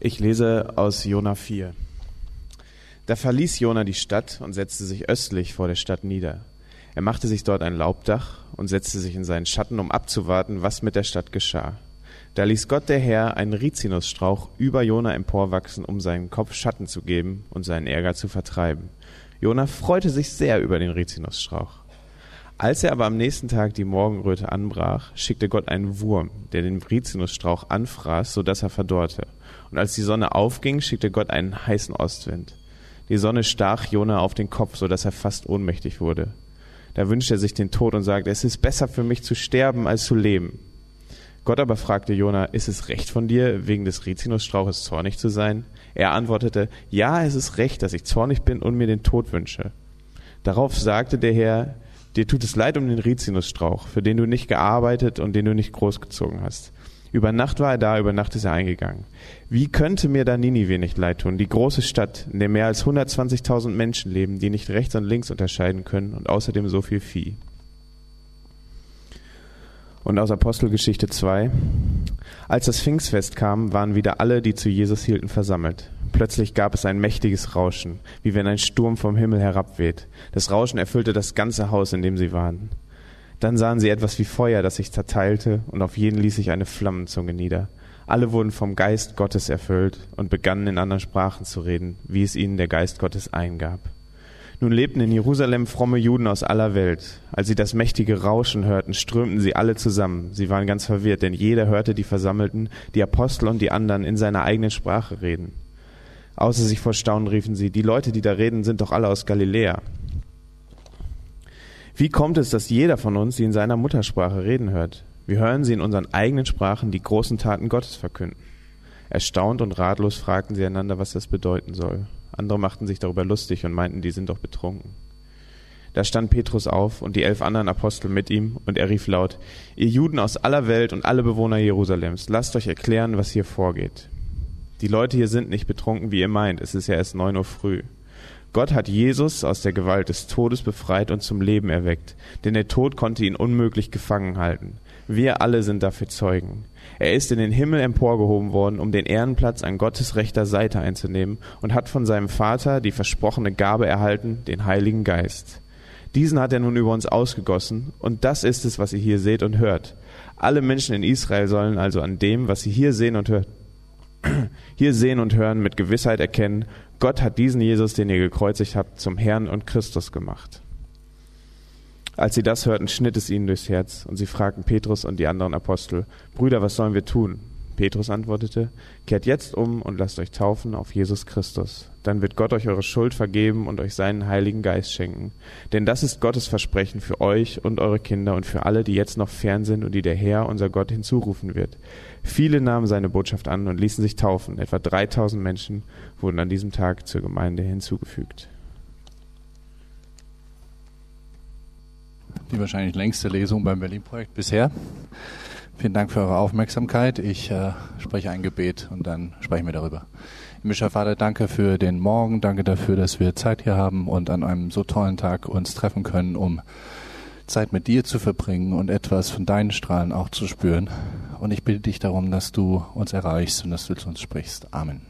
Ich lese aus Jona 4. Da verließ Jona die Stadt und setzte sich östlich vor der Stadt nieder. Er machte sich dort ein Laubdach und setzte sich in seinen Schatten, um abzuwarten, was mit der Stadt geschah. Da ließ Gott der Herr einen Rizinusstrauch über Jona emporwachsen, um seinem Kopf Schatten zu geben und seinen Ärger zu vertreiben. Jona freute sich sehr über den Rizinusstrauch. Als er aber am nächsten Tag die Morgenröte anbrach, schickte Gott einen Wurm, der den Rizinusstrauch anfraß, so dass er verdorrte. Und als die Sonne aufging, schickte Gott einen heißen Ostwind. Die Sonne stach Jona auf den Kopf, so dass er fast ohnmächtig wurde. Da wünschte er sich den Tod und sagte, es ist besser für mich zu sterben als zu leben. Gott aber fragte Jona, ist es recht von dir, wegen des Rizinusstrauches zornig zu sein? Er antwortete, ja, es ist recht, dass ich zornig bin und mir den Tod wünsche. Darauf sagte der Herr, Dir tut es leid um den Rizinusstrauch, für den du nicht gearbeitet und den du nicht großgezogen hast. Über Nacht war er da, über Nacht ist er eingegangen. Wie könnte mir da Ninive nicht leid tun, die große Stadt, in der mehr als 120.000 Menschen leben, die nicht rechts und links unterscheiden können und außerdem so viel Vieh? Und aus Apostelgeschichte 2. Als das Pfingstfest kam, waren wieder alle, die zu Jesus hielten, versammelt. Plötzlich gab es ein mächtiges Rauschen, wie wenn ein Sturm vom Himmel herabweht. Das Rauschen erfüllte das ganze Haus, in dem sie waren. Dann sahen sie etwas wie Feuer, das sich zerteilte, und auf jeden ließ sich eine Flammenzunge nieder. Alle wurden vom Geist Gottes erfüllt und begannen in anderen Sprachen zu reden, wie es ihnen der Geist Gottes eingab. Nun lebten in Jerusalem fromme Juden aus aller Welt. Als sie das mächtige Rauschen hörten, strömten sie alle zusammen. Sie waren ganz verwirrt, denn jeder hörte die Versammelten, die Apostel und die anderen in seiner eigenen Sprache reden. Außer sich vor Staunen riefen sie, die Leute, die da reden, sind doch alle aus Galiläa. Wie kommt es, dass jeder von uns sie in seiner Muttersprache reden hört? Wir hören sie in unseren eigenen Sprachen die großen Taten Gottes verkünden. Erstaunt und ratlos fragten sie einander, was das bedeuten soll. Andere machten sich darüber lustig und meinten, die sind doch betrunken. Da stand Petrus auf und die elf anderen Apostel mit ihm, und er rief laut, Ihr Juden aus aller Welt und alle Bewohner Jerusalems, lasst euch erklären, was hier vorgeht. Die Leute hier sind nicht betrunken, wie ihr meint. Es ist ja erst neun Uhr früh. Gott hat Jesus aus der Gewalt des Todes befreit und zum Leben erweckt, denn der Tod konnte ihn unmöglich gefangen halten. Wir alle sind dafür Zeugen. Er ist in den Himmel emporgehoben worden, um den Ehrenplatz an Gottes rechter Seite einzunehmen und hat von seinem Vater die versprochene Gabe erhalten, den Heiligen Geist. Diesen hat er nun über uns ausgegossen, und das ist es, was ihr hier seht und hört. Alle Menschen in Israel sollen also an dem, was sie hier sehen und hören, hier sehen und hören, mit Gewissheit erkennen, Gott hat diesen Jesus, den ihr gekreuzigt habt, zum Herrn und Christus gemacht. Als sie das hörten, schnitt es ihnen durchs Herz, und sie fragten Petrus und die anderen Apostel, Brüder, was sollen wir tun? Petrus antwortete, Kehrt jetzt um und lasst euch taufen auf Jesus Christus. Dann wird Gott euch eure Schuld vergeben und euch seinen Heiligen Geist schenken. Denn das ist Gottes Versprechen für euch und eure Kinder und für alle, die jetzt noch fern sind und die der Herr, unser Gott, hinzurufen wird. Viele nahmen seine Botschaft an und ließen sich taufen. Etwa 3000 Menschen wurden an diesem Tag zur Gemeinde hinzugefügt. Die wahrscheinlich längste Lesung beim Berlin-Projekt bisher. Vielen Dank für eure Aufmerksamkeit. Ich äh, spreche ein Gebet und dann sprechen wir darüber. Himmlischer Vater, danke für den Morgen, danke dafür, dass wir Zeit hier haben und an einem so tollen Tag uns treffen können, um Zeit mit dir zu verbringen und etwas von deinen Strahlen auch zu spüren. Und ich bitte dich darum, dass du uns erreichst und dass du zu uns sprichst. Amen.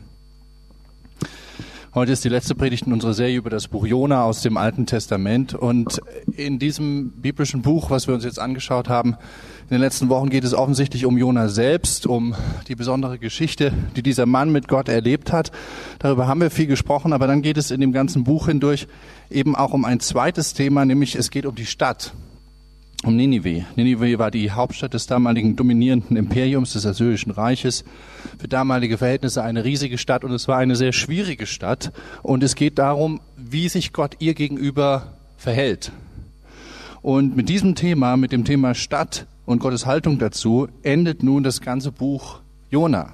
Heute ist die letzte Predigt in unserer Serie über das Buch Jona aus dem Alten Testament. Und in diesem biblischen Buch, was wir uns jetzt angeschaut haben, in den letzten Wochen geht es offensichtlich um Jona selbst, um die besondere Geschichte, die dieser Mann mit Gott erlebt hat. Darüber haben wir viel gesprochen, aber dann geht es in dem ganzen Buch hindurch eben auch um ein zweites Thema, nämlich es geht um die Stadt um Ninive. Ninive war die Hauptstadt des damaligen dominierenden Imperiums des Assyrischen Reiches. Für damalige Verhältnisse eine riesige Stadt und es war eine sehr schwierige Stadt. Und es geht darum, wie sich Gott ihr gegenüber verhält. Und mit diesem Thema, mit dem Thema Stadt und Gottes Haltung dazu, endet nun das ganze Buch Jona.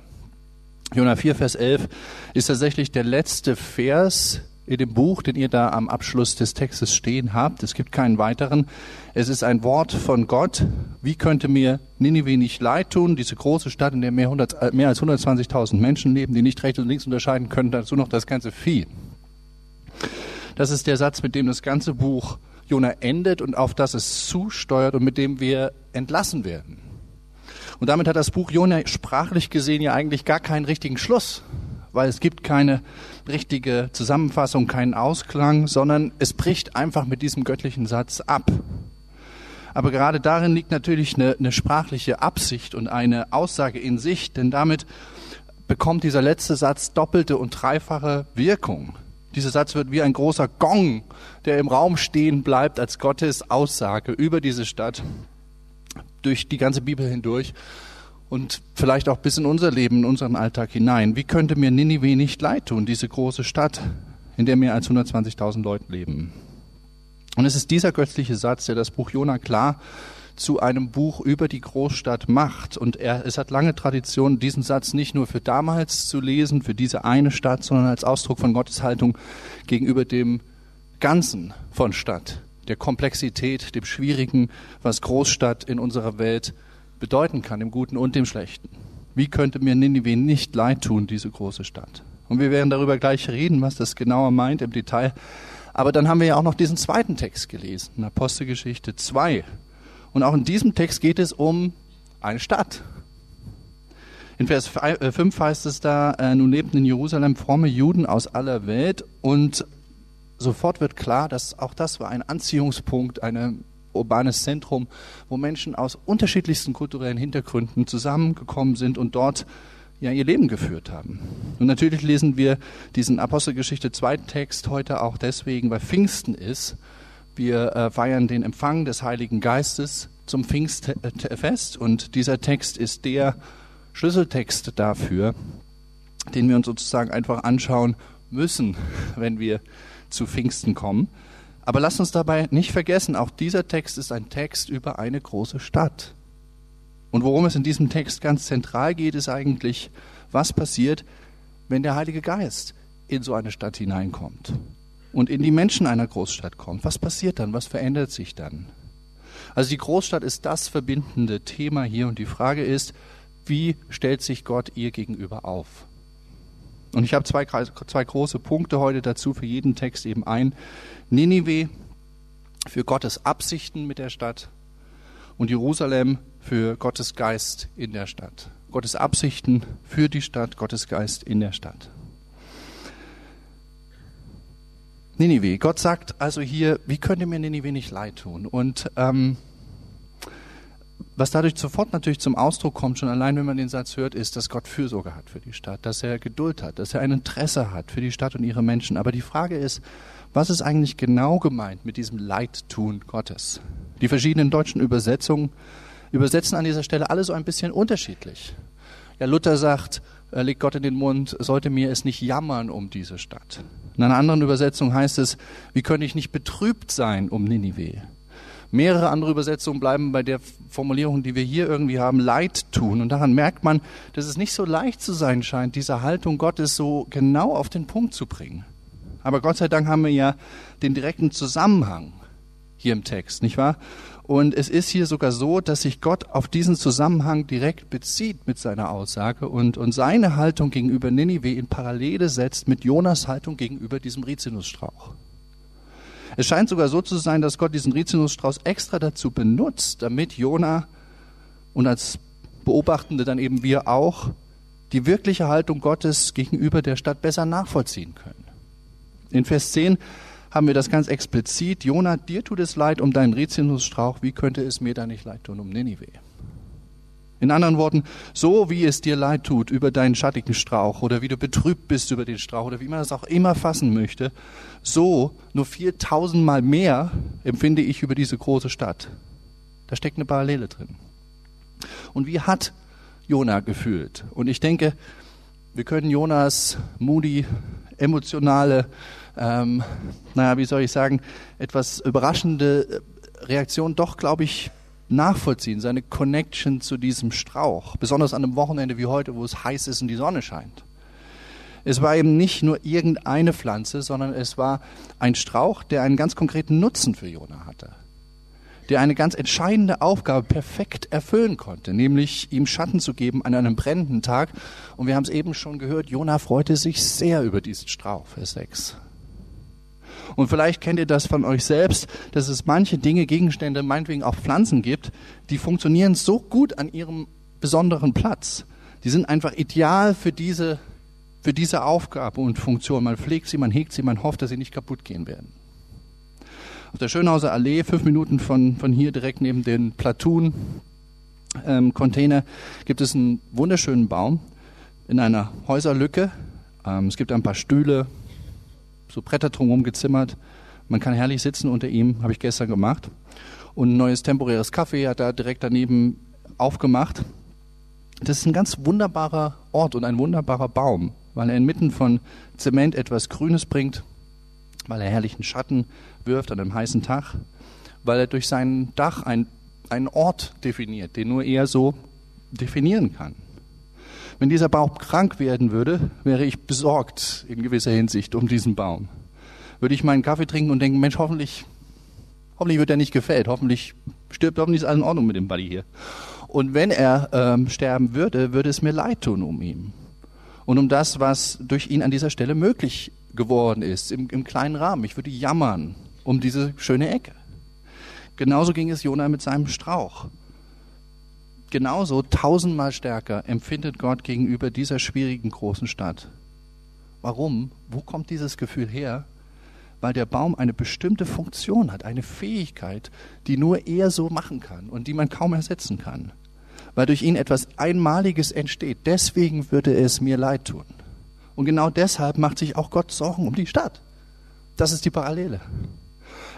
Jona 4, Vers 11 ist tatsächlich der letzte Vers in dem Buch, den ihr da am Abschluss des Textes stehen habt. Es gibt keinen weiteren. Es ist ein Wort von Gott. Wie könnte mir Ninive nicht leid tun? Diese große Stadt, in der mehr, 100, äh, mehr als 120.000 Menschen leben, die nicht rechts und links unterscheiden können, dazu noch das ganze Vieh. Das ist der Satz, mit dem das ganze Buch Jona endet und auf das es zusteuert und mit dem wir entlassen werden. Und damit hat das Buch Jona sprachlich gesehen ja eigentlich gar keinen richtigen Schluss. Weil es gibt keine richtige Zusammenfassung, keinen Ausklang, sondern es bricht einfach mit diesem göttlichen Satz ab. Aber gerade darin liegt natürlich eine, eine sprachliche Absicht und eine Aussage in sich, denn damit bekommt dieser letzte Satz doppelte und dreifache Wirkung. Dieser Satz wird wie ein großer Gong, der im Raum stehen bleibt als Gottes Aussage über diese Stadt durch die ganze Bibel hindurch und vielleicht auch bis in unser Leben, in unseren Alltag hinein. Wie könnte mir Ninive nicht leid tun, diese große Stadt, in der mehr als 120.000 Leute leben? Und es ist dieser göttliche Satz, der das Buch Jona klar zu einem Buch über die Großstadt macht. Und er, es hat lange Tradition, diesen Satz nicht nur für damals zu lesen, für diese eine Stadt, sondern als Ausdruck von Gottes Haltung gegenüber dem Ganzen von Stadt, der Komplexität, dem Schwierigen, was Großstadt in unserer Welt bedeuten kann, im Guten und im Schlechten. Wie könnte mir Ninive nicht leid tun, diese große Stadt? Und wir werden darüber gleich reden, was das genauer meint im Detail. Aber dann haben wir ja auch noch diesen zweiten Text gelesen, Apostelgeschichte 2. Und auch in diesem Text geht es um eine Stadt. In Vers 5 äh, heißt es da, äh, nun lebten in Jerusalem fromme Juden aus aller Welt und sofort wird klar, dass auch das war ein Anziehungspunkt, ein urbanes Zentrum, wo Menschen aus unterschiedlichsten kulturellen Hintergründen zusammengekommen sind und dort ja ihr Leben geführt haben. Und natürlich lesen wir diesen Apostelgeschichte zweiten Text heute auch deswegen, weil Pfingsten ist. Wir äh, feiern den Empfang des Heiligen Geistes zum Pfingstfest und dieser Text ist der Schlüsseltext dafür, den wir uns sozusagen einfach anschauen müssen, wenn wir zu Pfingsten kommen. Aber lasst uns dabei nicht vergessen, auch dieser Text ist ein Text über eine große Stadt. Und worum es in diesem Text ganz zentral geht, ist eigentlich, was passiert, wenn der Heilige Geist in so eine Stadt hineinkommt und in die Menschen einer Großstadt kommt. Was passiert dann? Was verändert sich dann? Also die Großstadt ist das verbindende Thema hier und die Frage ist, wie stellt sich Gott ihr gegenüber auf? Und ich habe zwei, zwei große Punkte heute dazu, für jeden Text eben ein. Ninive für Gottes Absichten mit der Stadt und Jerusalem für Gottes Geist in der Stadt. Gottes Absichten für die Stadt, Gottes Geist in der Stadt. Ninive. Gott sagt also hier, wie könnte mir Ninive nicht leid tun? Und ähm, was dadurch sofort natürlich zum Ausdruck kommt, schon allein wenn man den Satz hört, ist, dass Gott Fürsorge hat für die Stadt, dass er Geduld hat, dass er ein Interesse hat für die Stadt und ihre Menschen. Aber die Frage ist, was ist eigentlich genau gemeint mit diesem Leidtun Gottes? Die verschiedenen deutschen Übersetzungen übersetzen an dieser Stelle alle so ein bisschen unterschiedlich. Ja, Luther sagt, er legt Gott in den Mund, sollte mir es nicht jammern um diese Stadt. In einer anderen Übersetzung heißt es, wie könnte ich nicht betrübt sein um Ninive? Mehrere andere Übersetzungen bleiben bei der Formulierung, die wir hier irgendwie haben, Leid tun. Und daran merkt man, dass es nicht so leicht zu sein scheint, diese Haltung Gottes so genau auf den Punkt zu bringen. Aber Gott sei Dank haben wir ja den direkten Zusammenhang hier im Text, nicht wahr? Und es ist hier sogar so, dass sich Gott auf diesen Zusammenhang direkt bezieht mit seiner Aussage und, und seine Haltung gegenüber Ninive in Parallele setzt mit Jonas Haltung gegenüber diesem Rizinusstrauch. Es scheint sogar so zu sein, dass Gott diesen Rizinusstrauß extra dazu benutzt, damit Jona und als Beobachtende dann eben wir auch die wirkliche Haltung Gottes gegenüber der Stadt besser nachvollziehen können. In Vers 10 haben wir das ganz explizit. Jona, dir tut es leid um deinen Rizinusstrauch. Wie könnte es mir da nicht leid tun um Ninive? In anderen Worten, so wie es dir leid tut über deinen schattigen Strauch oder wie du betrübt bist über den Strauch oder wie man das auch immer fassen möchte, so nur viel tausendmal mehr empfinde ich über diese große Stadt. Da steckt eine Parallele drin. Und wie hat Jona gefühlt? Und ich denke, wir können Jonas moody, emotionale ähm, naja, wie soll ich sagen, etwas überraschende Reaktion doch, glaube ich, nachvollziehen, seine Connection zu diesem Strauch, besonders an einem Wochenende wie heute, wo es heiß ist und die Sonne scheint. Es war eben nicht nur irgendeine Pflanze, sondern es war ein Strauch, der einen ganz konkreten Nutzen für Jona hatte, der eine ganz entscheidende Aufgabe perfekt erfüllen konnte, nämlich ihm Schatten zu geben an einem brennenden Tag. Und wir haben es eben schon gehört, Jona freute sich sehr über diesen Strauch, Vers 6. Und vielleicht kennt ihr das von euch selbst, dass es manche Dinge, Gegenstände, meinetwegen auch Pflanzen gibt, die funktionieren so gut an ihrem besonderen Platz. Die sind einfach ideal für diese für diese Aufgabe und Funktion. Man pflegt sie, man hegt sie, man hofft, dass sie nicht kaputt gehen werden. Auf der Schönhauser Allee, fünf Minuten von, von hier direkt neben den Platoon, ähm, Container, gibt es einen wunderschönen Baum in einer Häuserlücke. Ähm, es gibt ein paar Stühle, so Bretter drumherum gezimmert. Man kann herrlich sitzen unter ihm, habe ich gestern gemacht. Und ein neues temporäres Café hat da direkt daneben aufgemacht. Das ist ein ganz wunderbarer Ort und ein wunderbarer Baum, weil er inmitten von Zement etwas Grünes bringt, weil er herrlichen Schatten wirft an einem heißen Tag, weil er durch sein Dach ein, einen Ort definiert, den nur er so definieren kann. Wenn dieser Baum krank werden würde, wäre ich besorgt in gewisser Hinsicht um diesen Baum. Würde ich meinen Kaffee trinken und denken, Mensch, hoffentlich, hoffentlich wird er nicht gefällt, hoffentlich stirbt, hoffentlich ist alles in Ordnung mit dem Buddy hier. Und wenn er ähm, sterben würde, würde es mir leid tun um ihn. Und um das, was durch ihn an dieser Stelle möglich geworden ist, im, im kleinen Rahmen. Ich würde jammern um diese schöne Ecke. Genauso ging es Jona mit seinem Strauch genauso tausendmal stärker empfindet Gott gegenüber dieser schwierigen großen Stadt. Warum? Wo kommt dieses Gefühl her? Weil der Baum eine bestimmte Funktion hat, eine Fähigkeit, die nur er so machen kann und die man kaum ersetzen kann. Weil durch ihn etwas Einmaliges entsteht. Deswegen würde es mir leid tun. Und genau deshalb macht sich auch Gott Sorgen um die Stadt. Das ist die Parallele.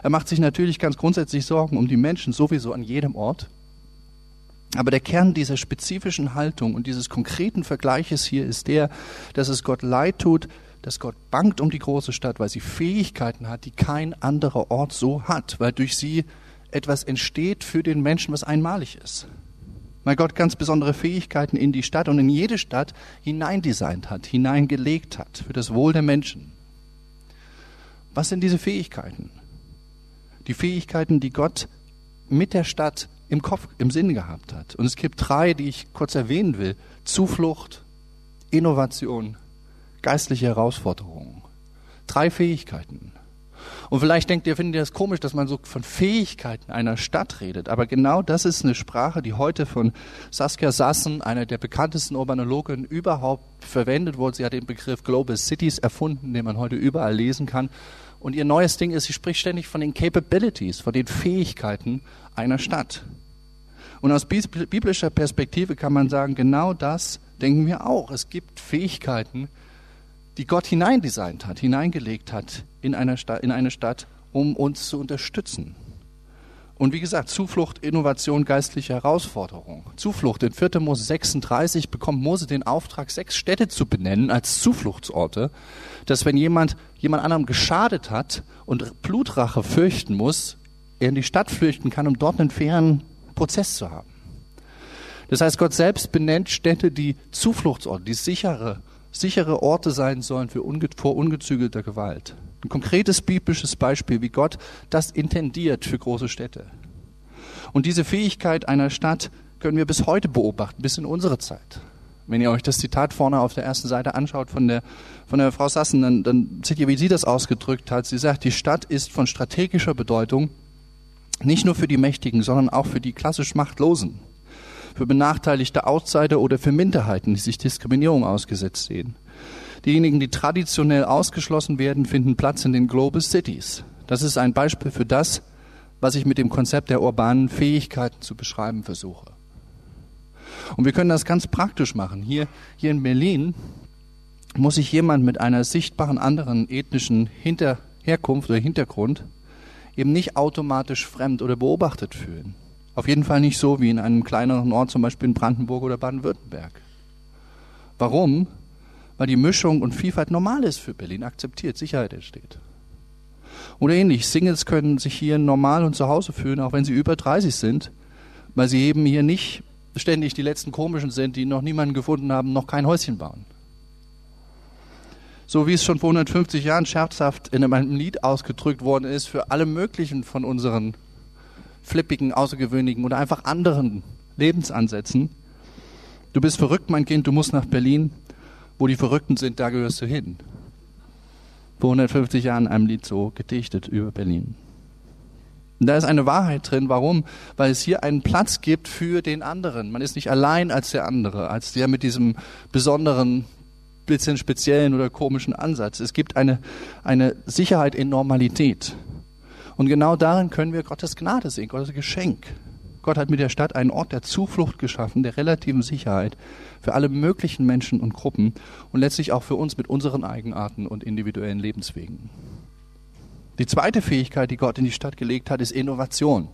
Er macht sich natürlich ganz grundsätzlich Sorgen um die Menschen sowieso an jedem Ort, aber der Kern dieser spezifischen Haltung und dieses konkreten Vergleiches hier ist der, dass es Gott leid tut, dass Gott bangt um die große Stadt, weil sie Fähigkeiten hat, die kein anderer Ort so hat, weil durch sie etwas entsteht für den Menschen, was einmalig ist. Weil Gott ganz besondere Fähigkeiten in die Stadt und in jede Stadt hineindesignt hat, hineingelegt hat, für das Wohl der Menschen. Was sind diese Fähigkeiten? Die Fähigkeiten, die Gott mit der Stadt im Kopf, im Sinn gehabt hat. Und es gibt drei, die ich kurz erwähnen will. Zuflucht, Innovation, geistliche Herausforderungen. Drei Fähigkeiten. Und vielleicht denkt ihr, findet ihr das komisch, dass man so von Fähigkeiten einer Stadt redet. Aber genau das ist eine Sprache, die heute von Saskia Sassen, einer der bekanntesten Urbanologen überhaupt verwendet wurde. Sie hat den Begriff Global Cities erfunden, den man heute überall lesen kann. Und ihr neues Ding ist, sie spricht ständig von den Capabilities, von den Fähigkeiten einer Stadt. Und aus biblischer Perspektive kann man sagen, genau das denken wir auch. Es gibt Fähigkeiten, die Gott hineindesignt hat, hineingelegt hat in, einer Stadt, in eine Stadt, um uns zu unterstützen. Und wie gesagt, Zuflucht, Innovation, geistliche Herausforderung. Zuflucht. In 4. Mose 36 bekommt Mose den Auftrag, sechs Städte zu benennen als Zufluchtsorte, dass wenn jemand jemand anderem geschadet hat und Blutrache fürchten muss, er in die Stadt flüchten kann, um dort einen fairen Prozess zu haben. Das heißt, Gott selbst benennt Städte, die Zufluchtsorte, die sichere, sichere Orte sein sollen für unge vor ungezügelter Gewalt. Ein konkretes biblisches Beispiel, wie Gott das intendiert für große Städte. Und diese Fähigkeit einer Stadt können wir bis heute beobachten, bis in unsere Zeit. Wenn ihr euch das Zitat vorne auf der ersten Seite anschaut von der, von der Frau Sassen, dann, dann seht ihr, wie sie das ausgedrückt hat. Sie sagt, die Stadt ist von strategischer Bedeutung, nicht nur für die Mächtigen, sondern auch für die klassisch Machtlosen, für benachteiligte Outsider oder für Minderheiten, die sich Diskriminierung ausgesetzt sehen. Diejenigen, die traditionell ausgeschlossen werden, finden Platz in den Global Cities. Das ist ein Beispiel für das, was ich mit dem Konzept der urbanen Fähigkeiten zu beschreiben versuche. Und wir können das ganz praktisch machen. Hier, hier in Berlin muss sich jemand mit einer sichtbaren anderen ethnischen Hinter Herkunft oder Hintergrund eben nicht automatisch fremd oder beobachtet fühlen. Auf jeden Fall nicht so wie in einem kleineren Ort, zum Beispiel in Brandenburg oder Baden-Württemberg. Warum? weil die Mischung und Vielfalt normal ist für Berlin, akzeptiert, Sicherheit entsteht. Oder ähnlich, Singles können sich hier normal und zu Hause fühlen, auch wenn sie über 30 sind, weil sie eben hier nicht ständig die letzten Komischen sind, die noch niemanden gefunden haben, noch kein Häuschen bauen. So wie es schon vor 150 Jahren scherzhaft in einem Lied ausgedrückt worden ist für alle möglichen von unseren flippigen, außergewöhnlichen oder einfach anderen Lebensansätzen. Du bist verrückt, mein Kind, du musst nach Berlin. Wo die Verrückten sind, da gehörst du hin. Vor 150 Jahren einem Lied so gedichtet über Berlin. Und da ist eine Wahrheit drin. Warum? Weil es hier einen Platz gibt für den anderen. Man ist nicht allein als der andere, als der mit diesem besonderen bisschen speziellen oder komischen Ansatz. Es gibt eine, eine Sicherheit in Normalität. Und genau darin können wir Gottes Gnade sehen, Gottes Geschenk. Gott hat mit der Stadt einen Ort der Zuflucht geschaffen, der relativen Sicherheit für alle möglichen Menschen und Gruppen und letztlich auch für uns mit unseren Eigenarten und individuellen Lebenswegen. Die zweite Fähigkeit, die Gott in die Stadt gelegt hat, ist Innovation.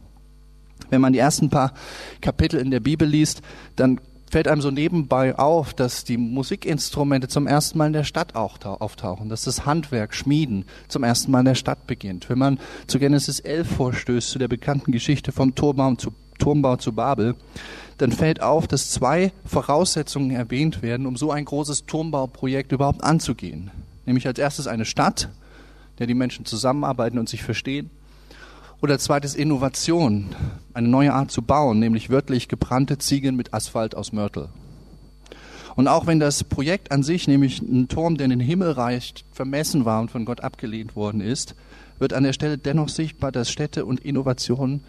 Wenn man die ersten paar Kapitel in der Bibel liest, dann fällt einem so nebenbei auf, dass die Musikinstrumente zum ersten Mal in der Stadt auftauchen, dass das Handwerk, Schmieden zum ersten Mal in der Stadt beginnt. Wenn man zu Genesis 11 vorstößt, zu der bekannten Geschichte vom Turmbau zu Turmbau zu Babel, dann fällt auf, dass zwei Voraussetzungen erwähnt werden, um so ein großes Turmbauprojekt überhaupt anzugehen. Nämlich als erstes eine Stadt, der die Menschen zusammenarbeiten und sich verstehen. Oder zweites Innovation, eine neue Art zu bauen, nämlich wörtlich gebrannte Ziegel mit Asphalt aus Mörtel. Und auch wenn das Projekt an sich, nämlich ein Turm, der in den Himmel reicht, vermessen war und von Gott abgelehnt worden ist, wird an der Stelle dennoch sichtbar, dass Städte und Innovationen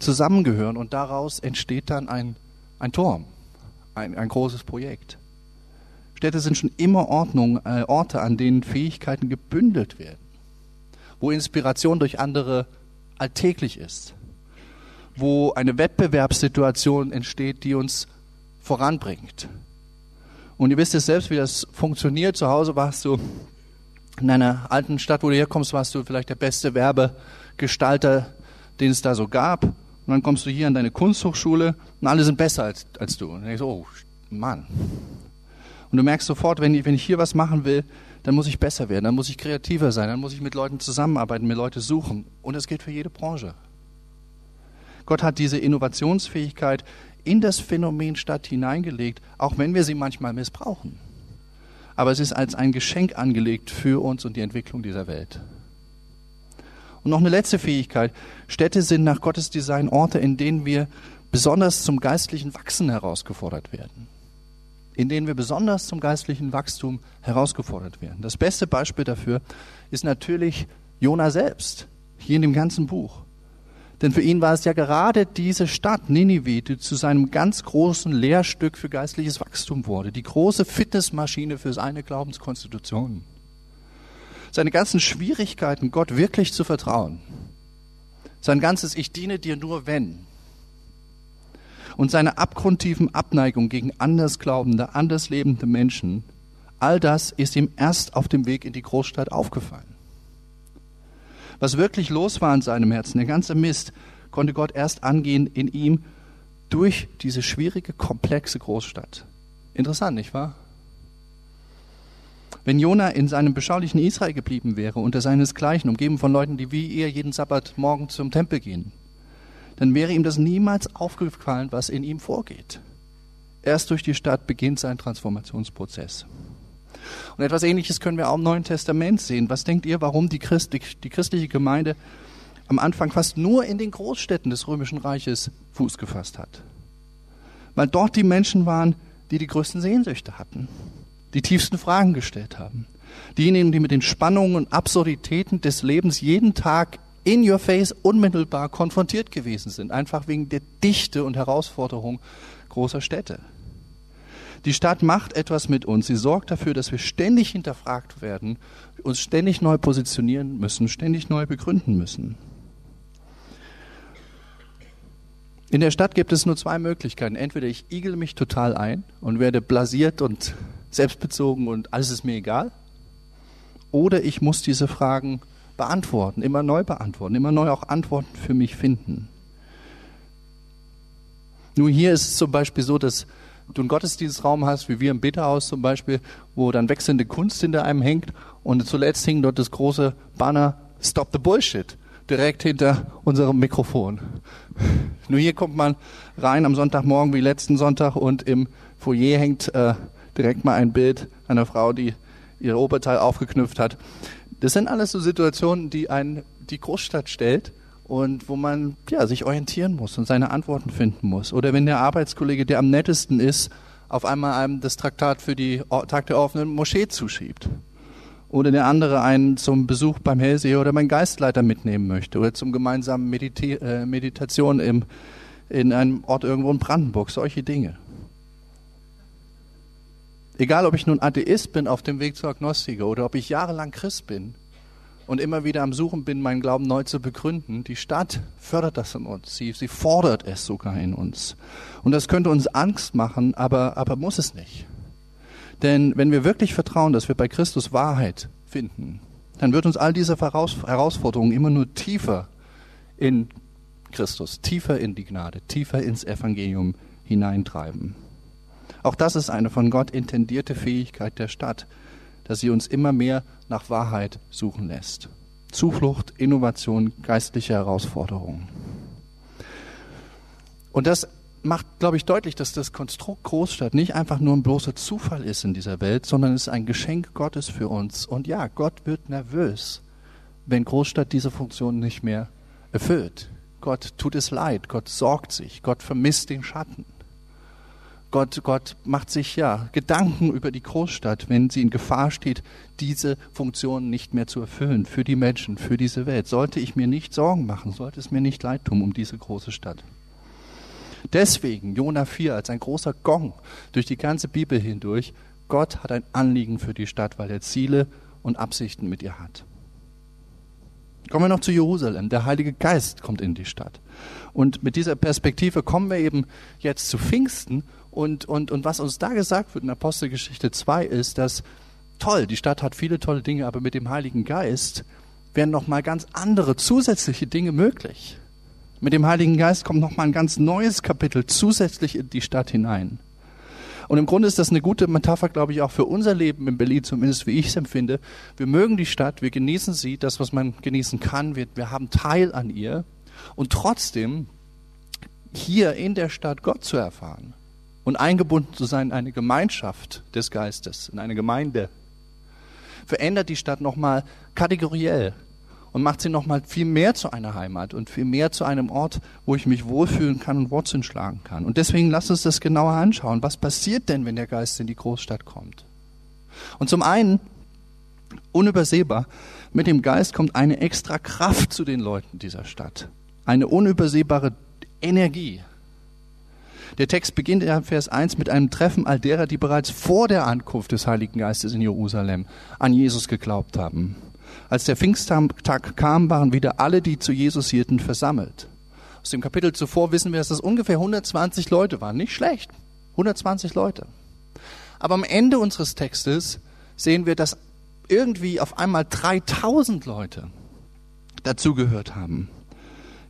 zusammengehören und daraus entsteht dann ein, ein Turm, ein, ein großes Projekt. Städte sind schon immer Ordnung, äh, Orte, an denen Fähigkeiten gebündelt werden, wo Inspiration durch andere alltäglich ist, wo eine Wettbewerbssituation entsteht, die uns voranbringt. Und ihr wisst es selbst, wie das funktioniert. Zu Hause warst du in einer alten Stadt, wo du herkommst, warst du vielleicht der beste Werbegestalter, den es da so gab. Und dann kommst du hier an deine Kunsthochschule und alle sind besser als, als du. Und denkst, oh, Mann. Und du merkst sofort, wenn ich, wenn ich hier was machen will, dann muss ich besser werden, dann muss ich kreativer sein, dann muss ich mit Leuten zusammenarbeiten, mir Leute suchen. Und das gilt für jede Branche. Gott hat diese Innovationsfähigkeit in das Phänomen Stadt hineingelegt, auch wenn wir sie manchmal missbrauchen. Aber es ist als ein Geschenk angelegt für uns und die Entwicklung dieser Welt. Und noch eine letzte Fähigkeit. Städte sind nach Gottes Design Orte, in denen wir besonders zum geistlichen Wachsen herausgefordert werden. In denen wir besonders zum geistlichen Wachstum herausgefordert werden. Das beste Beispiel dafür ist natürlich Jona selbst, hier in dem ganzen Buch. Denn für ihn war es ja gerade diese Stadt Ninive, die zu seinem ganz großen Lehrstück für geistliches Wachstum wurde. Die große Fitnessmaschine für seine Glaubenskonstitution seine ganzen Schwierigkeiten, Gott wirklich zu vertrauen. Sein ganzes Ich diene dir nur wenn. Und seine abgrundtiefen Abneigung gegen andersglaubende, anderslebende Menschen, all das ist ihm erst auf dem Weg in die Großstadt aufgefallen. Was wirklich los war in seinem Herzen, der ganze Mist, konnte Gott erst angehen in ihm durch diese schwierige, komplexe Großstadt. Interessant, nicht wahr? Wenn Jona in seinem beschaulichen Israel geblieben wäre, unter seinesgleichen, umgeben von Leuten, die wie er jeden Sabbat morgen zum Tempel gehen, dann wäre ihm das niemals aufgefallen, was in ihm vorgeht. Erst durch die Stadt beginnt sein Transformationsprozess. Und etwas Ähnliches können wir auch im Neuen Testament sehen. Was denkt ihr, warum die, Christ, die, christliche Gemeinde am Anfang fast nur in den Großstädten des Römischen Reiches Fuß gefasst hat? Weil dort die Menschen waren, die die größten Sehnsüchte hatten die tiefsten Fragen gestellt haben. Diejenigen, die mit den Spannungen und Absurditäten des Lebens jeden Tag in your face unmittelbar konfrontiert gewesen sind, einfach wegen der Dichte und Herausforderung großer Städte. Die Stadt macht etwas mit uns. Sie sorgt dafür, dass wir ständig hinterfragt werden, uns ständig neu positionieren müssen, ständig neu begründen müssen. In der Stadt gibt es nur zwei Möglichkeiten. Entweder ich igel mich total ein und werde blasiert und selbstbezogen und alles ist mir egal. Oder ich muss diese Fragen beantworten, immer neu beantworten, immer neu auch Antworten für mich finden. Nun, hier ist es zum Beispiel so, dass du einen Gottesdienstraum hast, wie wir im Bitterhaus zum Beispiel, wo dann wechselnde Kunst hinter einem hängt und zuletzt hing dort das große Banner Stop the Bullshit direkt hinter unserem Mikrofon. Nur hier kommt man rein am Sonntagmorgen wie letzten Sonntag und im Foyer hängt äh, direkt mal ein Bild einer Frau, die ihr Oberteil aufgeknüpft hat. Das sind alles so Situationen, die einen die Großstadt stellt und wo man ja, sich orientieren muss und seine Antworten finden muss. Oder wenn der Arbeitskollege, der am nettesten ist, auf einmal einem das Traktat für die Tag der offenen Moschee zuschiebt. Oder der andere einen zum Besuch beim Hellseher oder beim Geistleiter mitnehmen möchte. Oder zum gemeinsamen Medita äh, Meditation im, in einem Ort irgendwo in Brandenburg. Solche Dinge. Egal, ob ich nun Atheist bin auf dem Weg zur Agnostiker oder ob ich jahrelang Christ bin und immer wieder am Suchen bin, meinen Glauben neu zu begründen, die Stadt fördert das in uns. Sie, sie fordert es sogar in uns. Und das könnte uns Angst machen, aber, aber muss es nicht. Denn wenn wir wirklich vertrauen, dass wir bei Christus Wahrheit finden, dann wird uns all diese Herausforderungen immer nur tiefer in Christus, tiefer in die Gnade, tiefer ins Evangelium hineintreiben. Auch das ist eine von Gott intendierte Fähigkeit der Stadt, dass sie uns immer mehr nach Wahrheit suchen lässt. Zuflucht, Innovation, geistliche Herausforderungen. Und das macht, glaube ich, deutlich, dass das Konstrukt Großstadt nicht einfach nur ein bloßer Zufall ist in dieser Welt, sondern es ist ein Geschenk Gottes für uns. Und ja, Gott wird nervös, wenn Großstadt diese Funktion nicht mehr erfüllt. Gott tut es leid, Gott sorgt sich, Gott vermisst den Schatten. Gott, Gott macht sich ja Gedanken über die Großstadt, wenn sie in Gefahr steht, diese Funktion nicht mehr zu erfüllen für die Menschen, für diese Welt. Sollte ich mir nicht Sorgen machen, sollte es mir nicht leid tun um diese große Stadt. Deswegen Jona 4 als ein großer Gong durch die ganze Bibel hindurch. Gott hat ein Anliegen für die Stadt, weil er Ziele und Absichten mit ihr hat. Kommen wir noch zu Jerusalem. Der Heilige Geist kommt in die Stadt. Und mit dieser Perspektive kommen wir eben jetzt zu Pfingsten. Und, und, und was uns da gesagt wird in Apostelgeschichte 2 ist, dass toll, die Stadt hat viele tolle Dinge, aber mit dem Heiligen Geist werden nochmal ganz andere zusätzliche Dinge möglich. Mit dem Heiligen Geist kommt nochmal ein ganz neues Kapitel zusätzlich in die Stadt hinein. Und im Grunde ist das eine gute Metapher, glaube ich, auch für unser Leben in Berlin, zumindest wie ich es empfinde. Wir mögen die Stadt, wir genießen sie, das, was man genießen kann, wir, wir haben Teil an ihr. Und trotzdem hier in der Stadt Gott zu erfahren und eingebunden zu sein in eine Gemeinschaft des Geistes, in eine Gemeinde, verändert die Stadt nochmal kategoriell und macht sie nochmal viel mehr zu einer Heimat und viel mehr zu einem Ort, wo ich mich wohlfühlen kann und Wurzeln schlagen kann. Und deswegen lass uns das genauer anschauen. Was passiert denn, wenn der Geist in die Großstadt kommt? Und zum einen, unübersehbar, mit dem Geist kommt eine extra Kraft zu den Leuten dieser Stadt. Eine unübersehbare Energie. Der Text beginnt in Vers 1 mit einem Treffen all derer, die bereits vor der Ankunft des Heiligen Geistes in Jerusalem an Jesus geglaubt haben. Als der Pfingsttag kam, waren wieder alle, die zu Jesus hielten, versammelt. Aus dem Kapitel zuvor wissen wir, dass das ungefähr 120 Leute waren. Nicht schlecht. 120 Leute. Aber am Ende unseres Textes sehen wir, dass irgendwie auf einmal 3000 Leute dazugehört haben.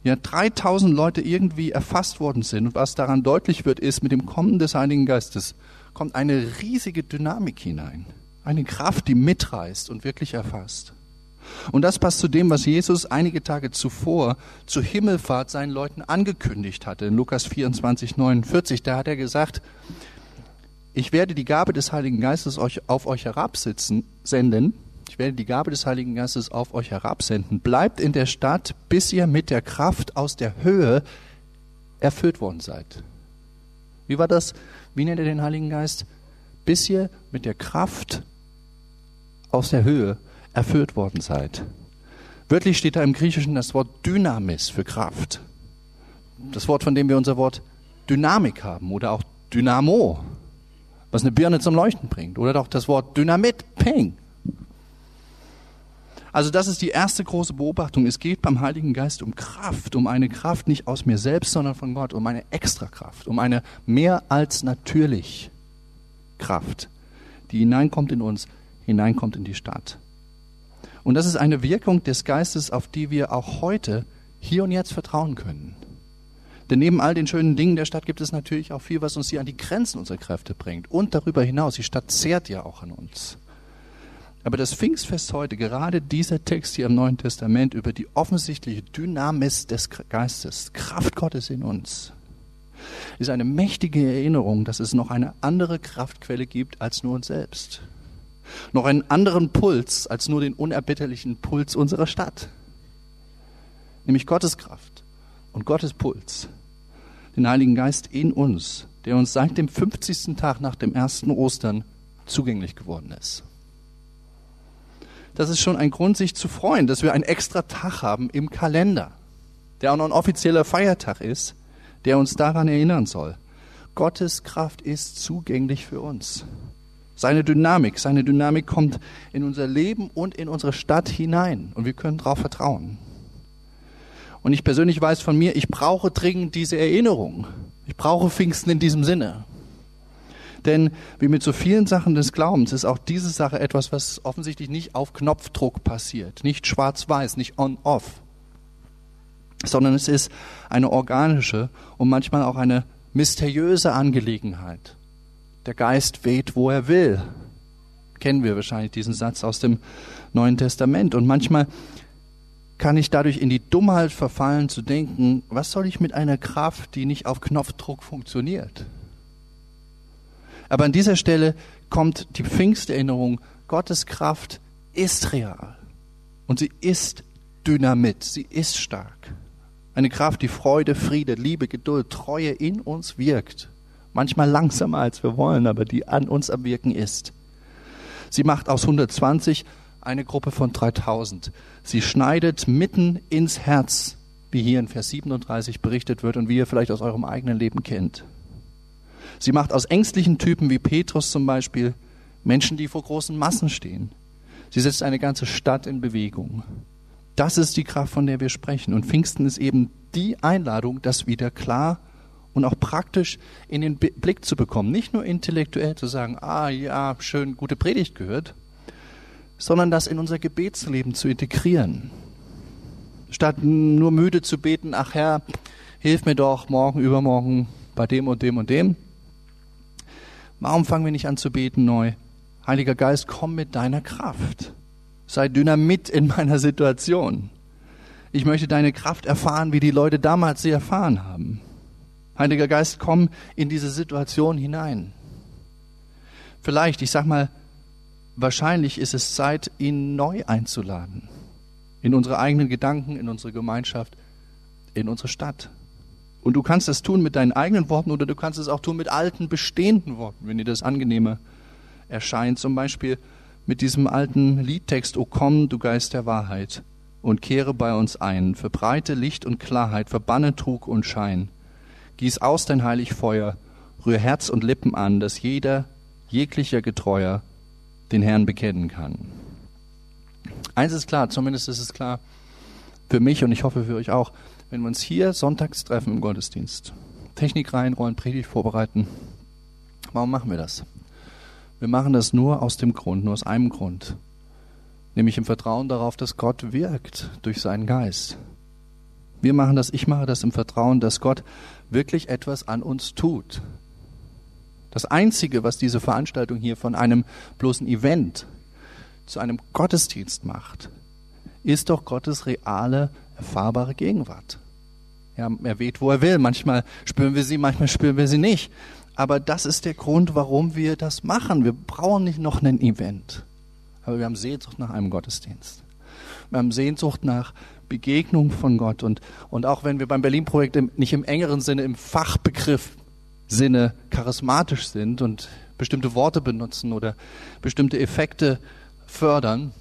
Ja, 3000 Leute irgendwie erfasst worden sind. Und was daran deutlich wird, ist, mit dem Kommen des Heiligen Geistes kommt eine riesige Dynamik hinein. Eine Kraft, die mitreißt und wirklich erfasst. Und das passt zu dem, was Jesus einige Tage zuvor zur Himmelfahrt seinen Leuten angekündigt hatte. In Lukas 24, 49, da hat er gesagt, ich werde die Gabe des Heiligen Geistes auf euch herabsitzen, senden. Ich werde die Gabe des Heiligen Geistes auf euch herabsenden. Bleibt in der Stadt, bis ihr mit der Kraft aus der Höhe erfüllt worden seid. Wie war das? Wie nennt ihr den Heiligen Geist? Bis ihr mit der Kraft aus der Höhe erfüllt worden seid. Wörtlich steht da im Griechischen das Wort Dynamis für Kraft. Das Wort, von dem wir unser Wort Dynamik haben oder auch Dynamo, was eine Birne zum Leuchten bringt. Oder doch das Wort Dynamit, Ping. Also das ist die erste große Beobachtung. Es geht beim Heiligen Geist um Kraft, um eine Kraft nicht aus mir selbst, sondern von Gott, um eine Extrakraft, um eine mehr als natürlich Kraft, die hineinkommt in uns, hineinkommt in die Stadt. Und das ist eine Wirkung des Geistes, auf die wir auch heute, hier und jetzt vertrauen können. Denn neben all den schönen Dingen der Stadt gibt es natürlich auch viel, was uns hier an die Grenzen unserer Kräfte bringt. Und darüber hinaus, die Stadt zehrt ja auch an uns. Aber das Pfingstfest heute, gerade dieser Text hier im Neuen Testament über die offensichtliche Dynamis des Geistes, Kraft Gottes in uns, ist eine mächtige Erinnerung, dass es noch eine andere Kraftquelle gibt als nur uns selbst noch einen anderen Puls als nur den unerbitterlichen Puls unserer Stadt. Nämlich Gottes Kraft und Gottes Puls. Den Heiligen Geist in uns, der uns seit dem 50. Tag nach dem ersten Ostern zugänglich geworden ist. Das ist schon ein Grund, sich zu freuen, dass wir einen extra Tag haben im Kalender, der auch noch ein offizieller Feiertag ist, der uns daran erinnern soll. Gottes Kraft ist zugänglich für uns. Seine Dynamik, seine Dynamik kommt in unser Leben und in unsere Stadt hinein und wir können darauf vertrauen. Und ich persönlich weiß von mir, ich brauche dringend diese Erinnerung. Ich brauche Pfingsten in diesem Sinne. Denn wie mit so vielen Sachen des Glaubens ist auch diese Sache etwas, was offensichtlich nicht auf Knopfdruck passiert, nicht schwarz-weiß, nicht on-off, sondern es ist eine organische und manchmal auch eine mysteriöse Angelegenheit. Der Geist weht, wo er will. Kennen wir wahrscheinlich diesen Satz aus dem Neuen Testament. Und manchmal kann ich dadurch in die Dummheit verfallen zu denken, was soll ich mit einer Kraft, die nicht auf Knopfdruck funktioniert? Aber an dieser Stelle kommt die Pfingsterinnerung, Gottes Kraft ist real und sie ist Dynamit, sie ist stark. Eine Kraft, die Freude, Friede, Liebe, Geduld, Treue in uns wirkt. Manchmal langsamer als wir wollen, aber die an uns am Wirken ist. Sie macht aus 120 eine Gruppe von 3000. Sie schneidet mitten ins Herz, wie hier in Vers 37 berichtet wird und wie ihr vielleicht aus eurem eigenen Leben kennt. Sie macht aus ängstlichen Typen wie Petrus zum Beispiel Menschen, die vor großen Massen stehen. Sie setzt eine ganze Stadt in Bewegung. Das ist die Kraft, von der wir sprechen. Und Pfingsten ist eben die Einladung, das wieder klar und auch praktisch in den Blick zu bekommen. Nicht nur intellektuell zu sagen, ah ja, schön, gute Predigt gehört, sondern das in unser Gebetsleben zu integrieren. Statt nur müde zu beten, ach Herr, hilf mir doch morgen, übermorgen bei dem und dem und dem, Warum fangen wir nicht an zu beten neu? Heiliger Geist, komm mit deiner Kraft. Sei Dynamit in meiner Situation. Ich möchte deine Kraft erfahren, wie die Leute damals sie erfahren haben. Heiliger Geist, komm in diese Situation hinein. Vielleicht, ich sag mal, wahrscheinlich ist es Zeit, ihn neu einzuladen. In unsere eigenen Gedanken, in unsere Gemeinschaft, in unsere Stadt. Und du kannst das tun mit deinen eigenen Worten oder du kannst es auch tun mit alten, bestehenden Worten, wenn dir das angenehmer erscheint. Zum Beispiel mit diesem alten Liedtext, O komm, du Geist der Wahrheit, und kehre bei uns ein, verbreite Licht und Klarheit, verbanne Trug und Schein. Gieß aus dein heilig Feuer, rühr Herz und Lippen an, dass jeder, jeglicher Getreuer, den Herrn bekennen kann. Eins ist klar, zumindest ist es klar für mich und ich hoffe für euch auch, wenn wir uns hier sonntags treffen im Gottesdienst, Technik reinrollen, Predigt vorbereiten, warum machen wir das? Wir machen das nur aus dem Grund, nur aus einem Grund, nämlich im Vertrauen darauf, dass Gott wirkt durch seinen Geist. Wir machen das, ich mache das im Vertrauen, dass Gott wirklich etwas an uns tut. Das Einzige, was diese Veranstaltung hier von einem bloßen Event zu einem Gottesdienst macht, ist doch Gottes reale, erfahrbare Gegenwart. Ja, er weht, wo er will. Manchmal spüren wir sie, manchmal spüren wir sie nicht. Aber das ist der Grund, warum wir das machen. Wir brauchen nicht noch ein Event. Aber wir haben Sehnsucht nach einem Gottesdienst. Wir haben Sehnsucht nach Begegnung von Gott. Und, und auch wenn wir beim Berlin-Projekt nicht im engeren Sinne, im Fachbegriff Sinne charismatisch sind und bestimmte Worte benutzen oder bestimmte Effekte fördern,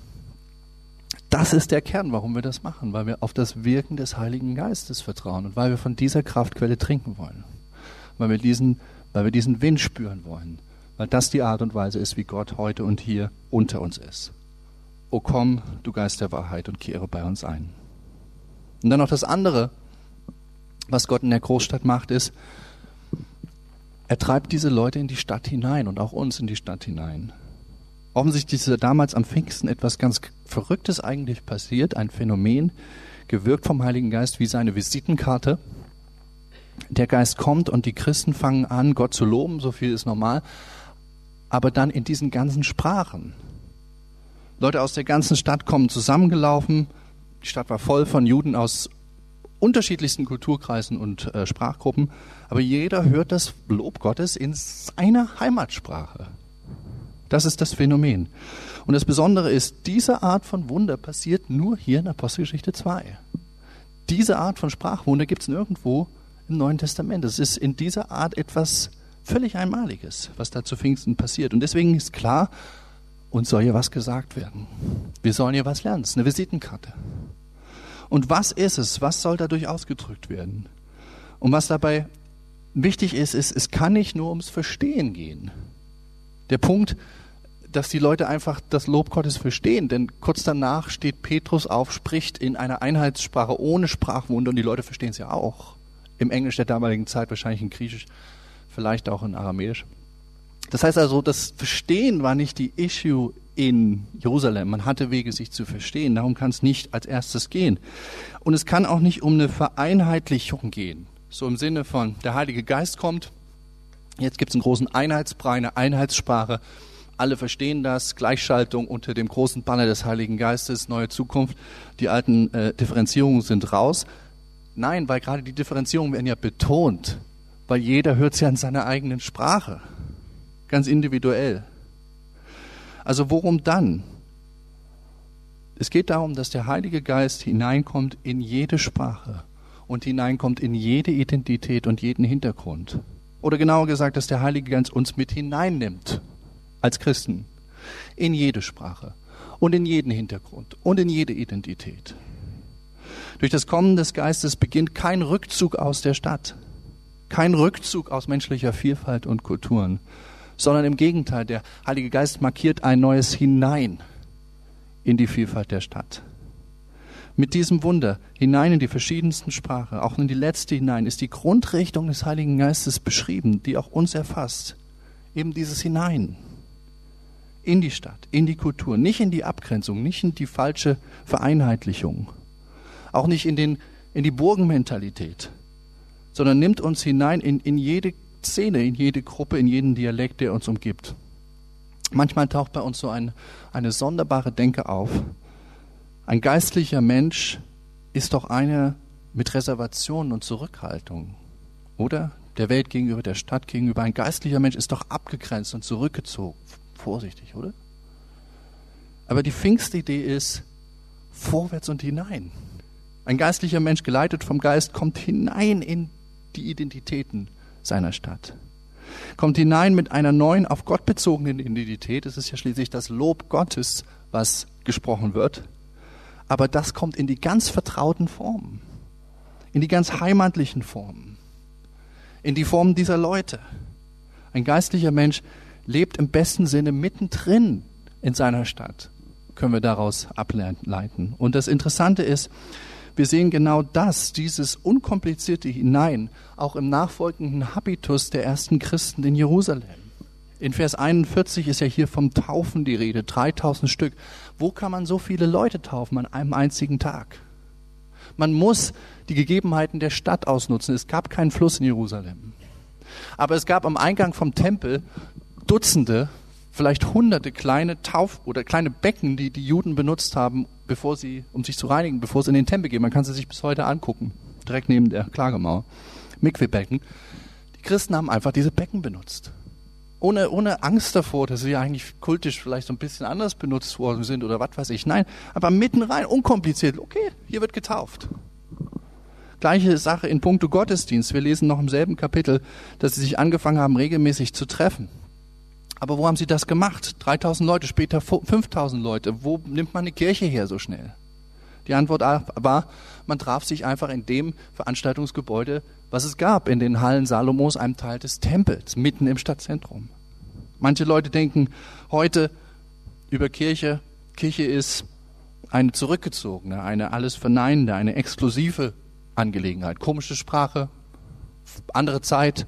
das ist der Kern, warum wir das machen, weil wir auf das Wirken des Heiligen Geistes vertrauen und weil wir von dieser Kraftquelle trinken wollen, weil wir diesen, weil wir diesen Wind spüren wollen, weil das die Art und Weise ist, wie Gott heute und hier unter uns ist. O komm, du Geist der Wahrheit, und kehre bei uns ein. Und dann noch das andere, was Gott in der Großstadt macht, ist, er treibt diese Leute in die Stadt hinein und auch uns in die Stadt hinein. Offensichtlich ist damals am Pfingsten etwas ganz Verrücktes eigentlich passiert, ein Phänomen, gewirkt vom Heiligen Geist wie seine Visitenkarte. Der Geist kommt und die Christen fangen an, Gott zu loben, so viel ist normal, aber dann in diesen ganzen Sprachen. Leute aus der ganzen Stadt kommen zusammengelaufen, die Stadt war voll von Juden aus unterschiedlichsten Kulturkreisen und äh, Sprachgruppen, aber jeder hört das Lob Gottes in seiner Heimatsprache. Das ist das Phänomen. Und das Besondere ist, diese Art von Wunder passiert nur hier in Apostelgeschichte 2. Diese Art von Sprachwunder gibt es nirgendwo im Neuen Testament. Es ist in dieser Art etwas völlig Einmaliges, was da zu Pfingsten passiert. Und deswegen ist klar, uns soll hier was gesagt werden. Wir sollen hier was lernen. Es ist eine Visitenkarte. Und was ist es? Was soll dadurch ausgedrückt werden? Und was dabei wichtig ist, ist, es kann nicht nur ums Verstehen gehen. Der Punkt, dass die Leute einfach das Lob Gottes verstehen. Denn kurz danach steht Petrus auf, spricht in einer Einheitssprache ohne Sprachwunde und die Leute verstehen es ja auch. Im Englisch der damaligen Zeit, wahrscheinlich in Griechisch, vielleicht auch in Aramäisch. Das heißt also, das Verstehen war nicht die Issue in Jerusalem. Man hatte Wege, sich zu verstehen. Darum kann es nicht als erstes gehen. Und es kann auch nicht um eine Vereinheitlichung gehen. So im Sinne von, der Heilige Geist kommt, jetzt gibt es einen großen Einheitsbrei, eine Einheitssprache. Alle verstehen das, Gleichschaltung unter dem großen Banner des Heiligen Geistes, neue Zukunft. Die alten äh, Differenzierungen sind raus. Nein, weil gerade die Differenzierungen werden ja betont, weil jeder hört es ja in seiner eigenen Sprache ganz individuell. Also worum dann? Es geht darum, dass der Heilige Geist hineinkommt in jede Sprache und hineinkommt in jede Identität und jeden Hintergrund. Oder genauer gesagt, dass der Heilige Geist uns mit hineinnimmt als Christen in jede Sprache und in jeden Hintergrund und in jede Identität. Durch das Kommen des Geistes beginnt kein Rückzug aus der Stadt, kein Rückzug aus menschlicher Vielfalt und Kulturen, sondern im Gegenteil, der Heilige Geist markiert ein neues Hinein in die Vielfalt der Stadt. Mit diesem Wunder hinein in die verschiedensten Sprachen, auch in die letzte hinein, ist die Grundrichtung des Heiligen Geistes beschrieben, die auch uns erfasst. Eben dieses Hinein in die Stadt, in die Kultur, nicht in die Abgrenzung, nicht in die falsche Vereinheitlichung, auch nicht in, den, in die Burgenmentalität, sondern nimmt uns hinein in, in jede Szene, in jede Gruppe, in jeden Dialekt, der uns umgibt. Manchmal taucht bei uns so ein, eine sonderbare Denke auf. Ein geistlicher Mensch ist doch einer mit Reservationen und Zurückhaltung, oder? Der Welt gegenüber, der Stadt gegenüber. Ein geistlicher Mensch ist doch abgegrenzt und zurückgezogen. Vorsichtig, oder? Aber die Pfingstidee ist vorwärts und hinein. Ein geistlicher Mensch, geleitet vom Geist, kommt hinein in die Identitäten seiner Stadt. Kommt hinein mit einer neuen, auf Gott bezogenen Identität. Es ist ja schließlich das Lob Gottes, was gesprochen wird. Aber das kommt in die ganz vertrauten Formen, in die ganz heimatlichen Formen, in die Formen dieser Leute. Ein geistlicher Mensch lebt im besten Sinne mittendrin in seiner Stadt, können wir daraus ableiten. Und das Interessante ist, wir sehen genau das, dieses unkomplizierte hinein, auch im nachfolgenden Habitus der ersten Christen in Jerusalem. In Vers 41 ist ja hier vom Taufen die Rede, 3000 Stück. Wo kann man so viele Leute taufen an einem einzigen Tag? Man muss die Gegebenheiten der Stadt ausnutzen. Es gab keinen Fluss in Jerusalem. Aber es gab am Eingang vom Tempel Dutzende, vielleicht hunderte kleine Tauf- oder kleine Becken, die die Juden benutzt haben, bevor sie, um sich zu reinigen, bevor sie in den Tempel gehen. Man kann sie sich bis heute angucken, direkt neben der Klagemauer. Mikwebecken. Die Christen haben einfach diese Becken benutzt. Ohne, ohne Angst davor, dass sie eigentlich kultisch vielleicht so ein bisschen anders benutzt worden sind oder was weiß ich. Nein, aber mitten rein, unkompliziert. Okay, hier wird getauft. Gleiche Sache in puncto Gottesdienst. Wir lesen noch im selben Kapitel, dass sie sich angefangen haben, regelmäßig zu treffen. Aber wo haben sie das gemacht? 3000 Leute, später 5000 Leute. Wo nimmt man eine Kirche her so schnell? Die Antwort war, man traf sich einfach in dem Veranstaltungsgebäude, was es gab, in den Hallen Salomos, einem Teil des Tempels, mitten im Stadtzentrum. Manche Leute denken heute über Kirche, Kirche ist eine zurückgezogene, eine alles verneinende, eine exklusive Angelegenheit. Komische Sprache, andere Zeit,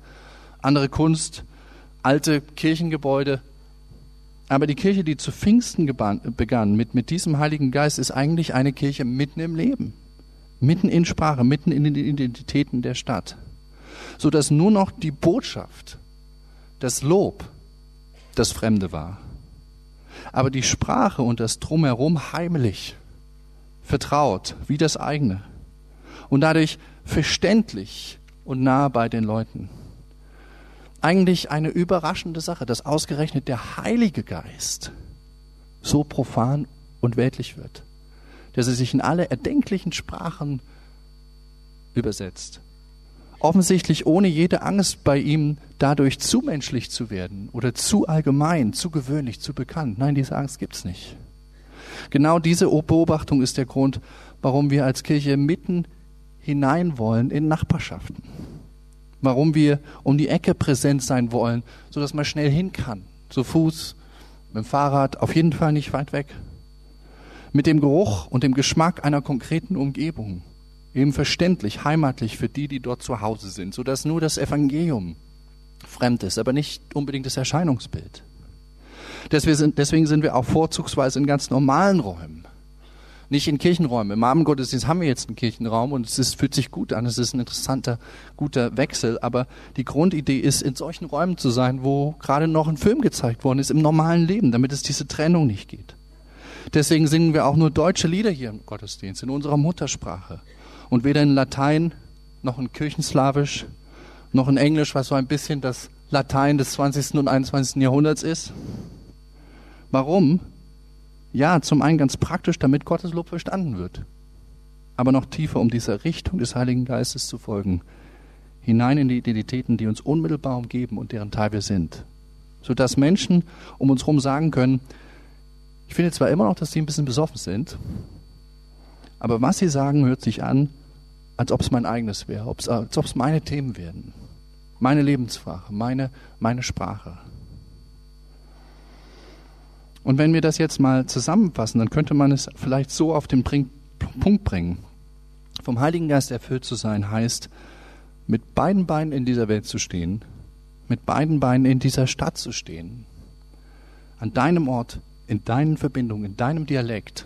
andere Kunst, alte Kirchengebäude. Aber die Kirche, die zu Pfingsten begann, mit, mit diesem Heiligen Geist, ist eigentlich eine Kirche mitten im Leben, mitten in Sprache, mitten in den Identitäten der Stadt. Sodass nur noch die Botschaft, das Lob, das Fremde war. Aber die Sprache und das Drumherum heimlich, vertraut, wie das eigene. Und dadurch verständlich und nah bei den Leuten eigentlich eine überraschende Sache, dass ausgerechnet der Heilige Geist so profan und weltlich wird, dass er sich in alle erdenklichen Sprachen übersetzt. Offensichtlich ohne jede Angst bei ihm dadurch zu menschlich zu werden oder zu allgemein, zu gewöhnlich, zu bekannt. Nein, diese Angst gibt's nicht. Genau diese Beobachtung ist der Grund, warum wir als Kirche mitten hinein wollen in Nachbarschaften warum wir um die Ecke präsent sein wollen, so dass man schnell hin kann, zu Fuß, Mit dem Fahrrad auf jeden Fall nicht weit weg. Mit dem Geruch und dem Geschmack einer konkreten Umgebung. Eben verständlich, heimatlich für die, die dort zu Hause sind, sodass nur das Evangelium fremd ist, aber nicht unbedingt das Erscheinungsbild. Deswegen sind wir auch vorzugsweise in ganz normalen Räumen nicht in Kirchenräumen. Im Abendgottesdienst haben wir jetzt einen Kirchenraum und es ist, fühlt sich gut an. Es ist ein interessanter, guter Wechsel. Aber die Grundidee ist, in solchen Räumen zu sein, wo gerade noch ein Film gezeigt worden ist im normalen Leben, damit es diese Trennung nicht geht. Deswegen singen wir auch nur deutsche Lieder hier im Gottesdienst, in unserer Muttersprache. Und weder in Latein noch in Kirchenslawisch noch in Englisch, was so ein bisschen das Latein des 20. und 21. Jahrhunderts ist. Warum? Ja, zum einen ganz praktisch, damit Gottes Lob verstanden wird. Aber noch tiefer, um dieser Richtung des Heiligen Geistes zu folgen. Hinein in die Identitäten, die uns unmittelbar umgeben und deren Teil wir sind. Sodass Menschen um uns herum sagen können, ich finde zwar immer noch, dass sie ein bisschen besoffen sind, aber was sie sagen, hört sich an, als ob es mein eigenes wäre, als ob es meine Themen werden. Meine Lebensfrage, meine, meine Sprache. Und wenn wir das jetzt mal zusammenfassen, dann könnte man es vielleicht so auf den Punkt bringen. Vom Heiligen Geist erfüllt zu sein heißt, mit beiden Beinen in dieser Welt zu stehen, mit beiden Beinen in dieser Stadt zu stehen, an deinem Ort, in deinen Verbindungen, in deinem Dialekt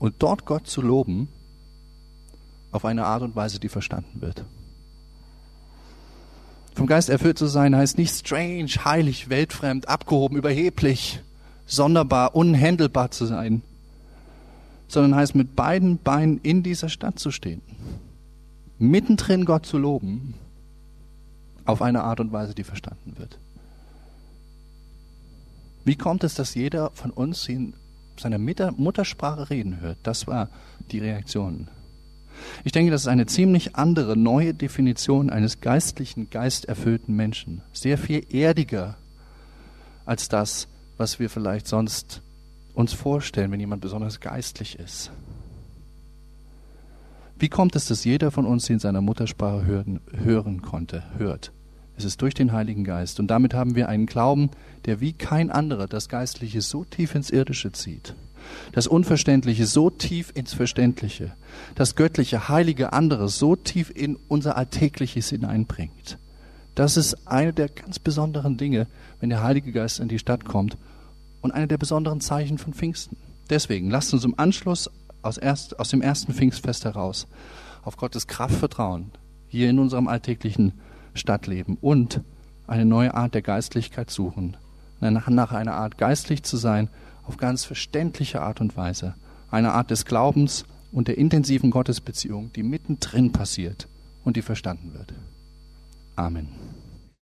und dort Gott zu loben, auf eine Art und Weise, die verstanden wird. Vom Geist erfüllt zu sein heißt nicht strange, heilig, weltfremd, abgehoben, überheblich, sonderbar, unhändelbar zu sein, sondern heißt mit beiden Beinen in dieser Stadt zu stehen, mittendrin Gott zu loben, auf eine Art und Weise, die verstanden wird. Wie kommt es, dass jeder von uns in seiner Muttersprache reden hört? Das war die Reaktion. Ich denke, das ist eine ziemlich andere, neue Definition eines geistlichen, geisterfüllten Menschen. Sehr viel erdiger als das, was wir vielleicht sonst uns vorstellen, wenn jemand besonders geistlich ist. Wie kommt es, dass jeder von uns in seiner Muttersprache hören, hören konnte, hört? Es ist durch den Heiligen Geist. Und damit haben wir einen Glauben, der wie kein anderer das Geistliche so tief ins Irdische zieht. Das Unverständliche so tief ins Verständliche. Das Göttliche, Heilige, andere so tief in unser Alltägliches hineinbringt. Das ist eine der ganz besonderen Dinge, wenn der Heilige Geist in die Stadt kommt und eine der besonderen Zeichen von Pfingsten. Deswegen lasst uns im Anschluss aus, erst, aus dem ersten Pfingstfest heraus auf Gottes Kraft vertrauen, hier in unserem alltäglichen Stadtleben und eine neue Art der Geistlichkeit suchen, nach, einer Art geistlich zu sein, auf ganz verständliche Art und Weise, eine Art des Glaubens und der intensiven Gottesbeziehung, die mittendrin passiert und die verstanden wird. Amen.